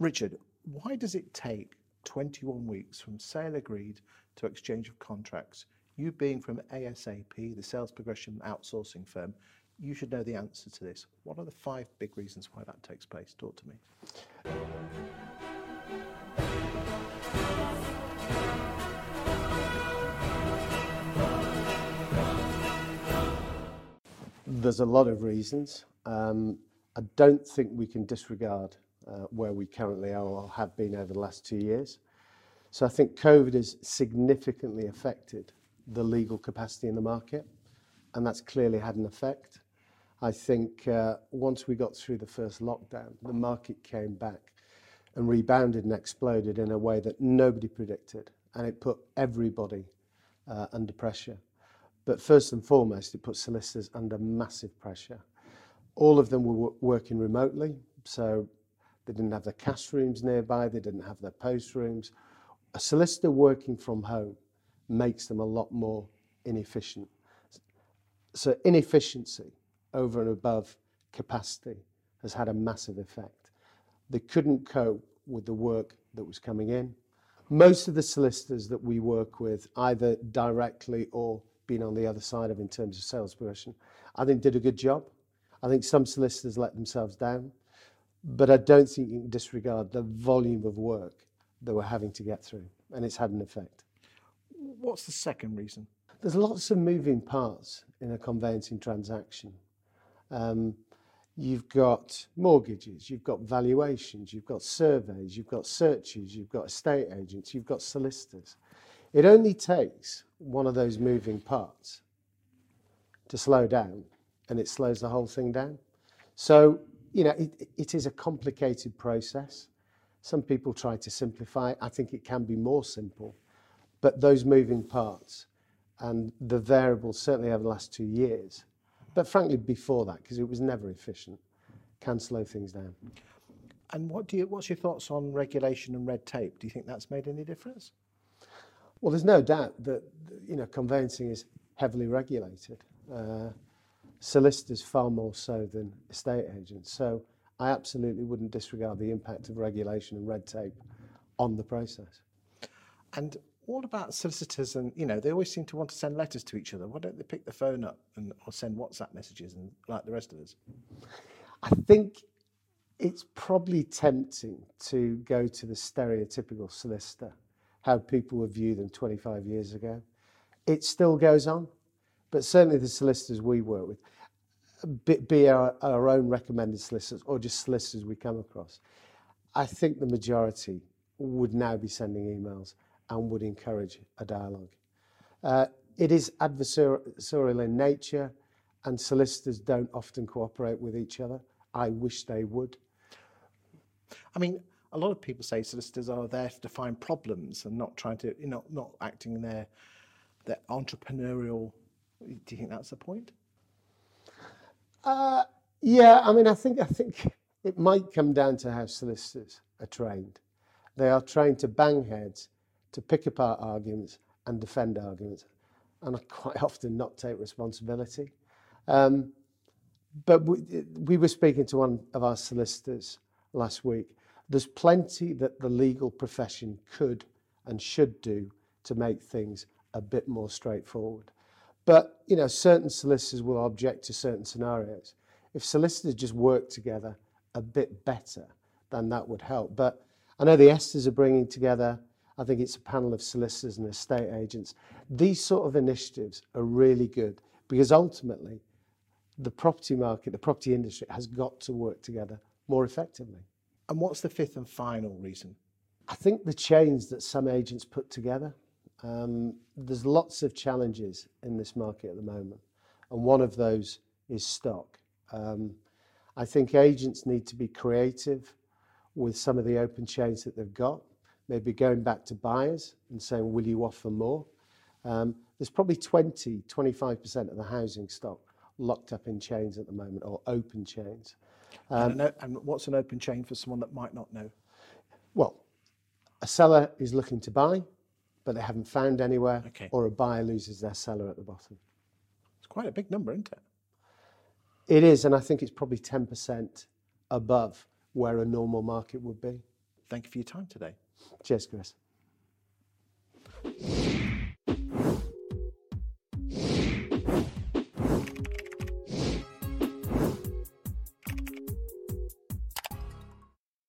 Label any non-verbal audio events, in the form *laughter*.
Richard, why does it take 21 weeks from sale agreed to exchange of contracts? You being from ASAP, the sales progression outsourcing firm, you should know the answer to this. What are the five big reasons why that takes place? Talk to me. There's a lot of reasons. Um, I don't think we can disregard where we currently are or have been over the last two years. So I think COVID has significantly affected the legal capacity in the market, and that's clearly had an effect. I think uh, once we got through the first lockdown, the market came back and rebounded and exploded in a way that nobody predicted, and it put everybody uh, under pressure. But first and foremost, it put solicitors under massive pressure. All of them were working remotely, so they didn't have their cash rooms nearby, they didn't have their post rooms. A solicitor working from home makes them a lot more inefficient. So inefficiency over and above capacity has had a massive effect. They couldn't cope with the work that was coming in. Most of the solicitors that we work with, either directly or being on the other side of in terms of sales progression, I think did a good job. I think some solicitors let themselves down, but I don't think you can disregard the volume of work that we're having to get through, and it's had an effect. What's the second reason? There's lots of moving parts in a conveyancing transaction. Um, you've got mortgages, you've got valuations, you've got surveys, you've got searches, you've got estate agents, you've got solicitors. It only takes one of those moving parts to slow down, and it slows the whole thing down. So, you know, it, it is a complicated process. Some people try to simplify. I think it can be more simple. But those moving parts and the variables, certainly over the last two years, but frankly before that, because it was never efficient, can slow things down. And what do you, what's your thoughts on regulation and red tape? Do you think that's made any difference? Well, there's no doubt that you know conveyancing is heavily regulated. Uh, solicitors far more so than estate agents. So I absolutely wouldn't disregard the impact of regulation and red tape on the process. And what about solicitors? And you know, they always seem to want to send letters to each other. Why don't they pick the phone up and or send WhatsApp messages and like the rest of us? I think it's probably tempting to go to the stereotypical solicitor, how people would view them 25 years ago. It still goes on, but certainly the solicitors we work with, be, be our, our own recommended solicitors or just solicitors we come across, I think the majority would now be sending emails and would encourage a dialogue. Uh, it is adversarial in nature, and solicitors don't often cooperate with each other. I wish they would. I mean, a lot of people say solicitors are there to find problems and not trying to, you know, not acting in their their entrepreneurial. Do you think that's the point? Uh, yeah, I mean, I think I think it might come down to how solicitors are trained. They are trained to bang heads to pick apart arguments and defend arguments, and quite *laughs* often not take responsibility. Um, but we, we were speaking to one of our solicitors last week. There's plenty that the legal profession could and should do to make things a bit more straightforward. But you know, certain solicitors will object to certain scenarios. If solicitors just work together a bit better, then that would help. But I know the Esthers are bringing together I think it's a panel of solicitors and estate agents. These sort of initiatives are really good because ultimately the property market, the property industry has got to work together more effectively. And what's the fifth and final reason? I think the chains that some agents put together. Um, there's lots of challenges in this market at the moment, and one of those is stock. Um, I think agents need to be creative with some of the open chains that they've got maybe going back to buyers and saying, will you offer more? Um, there's probably 20, 25% of the housing stock locked up in chains at the moment or open chains. What's an open chain for someone that might not know? Well, a seller is looking to buy, but they haven't found anywhere, okay. or a buyer loses their seller at the bottom. It's quite a big number, isn't it? It is, and I think it's probably 10% above where a normal market would be. Thank you for your time today. Cheers, Chris.